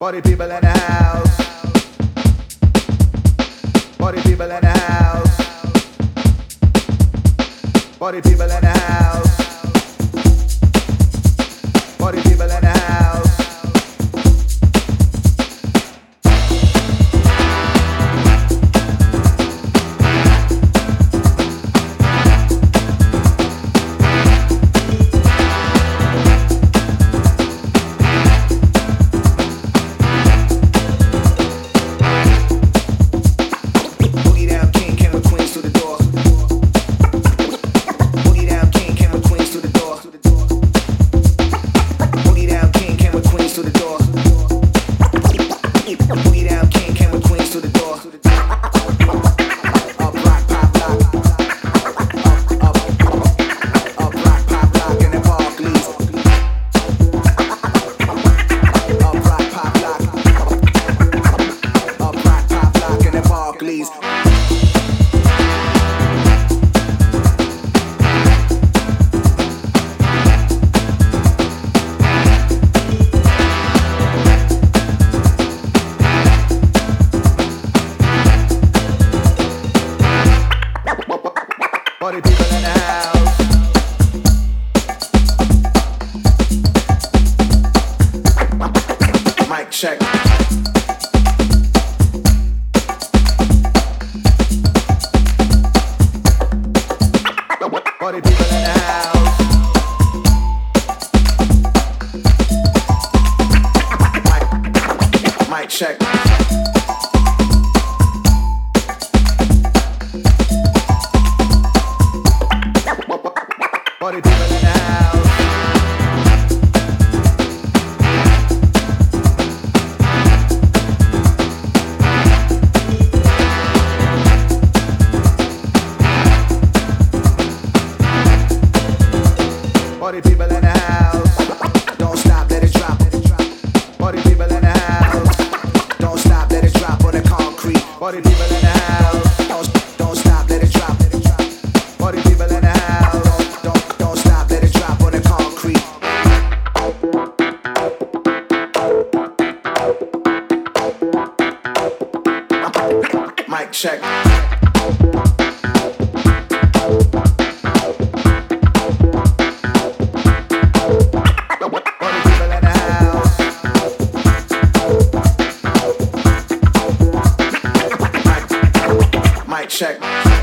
Party people in the house. Party people in the house. Party people in the house. Check. Party people in the house. Don't stop, let it drop. Party people in the house. Don't stop, let it drop on the concrete. Party people in the house. Don't, don't stop, let it drop. Party people in the house. Don't, don't stop, let it drop on the concrete. Mic check. check.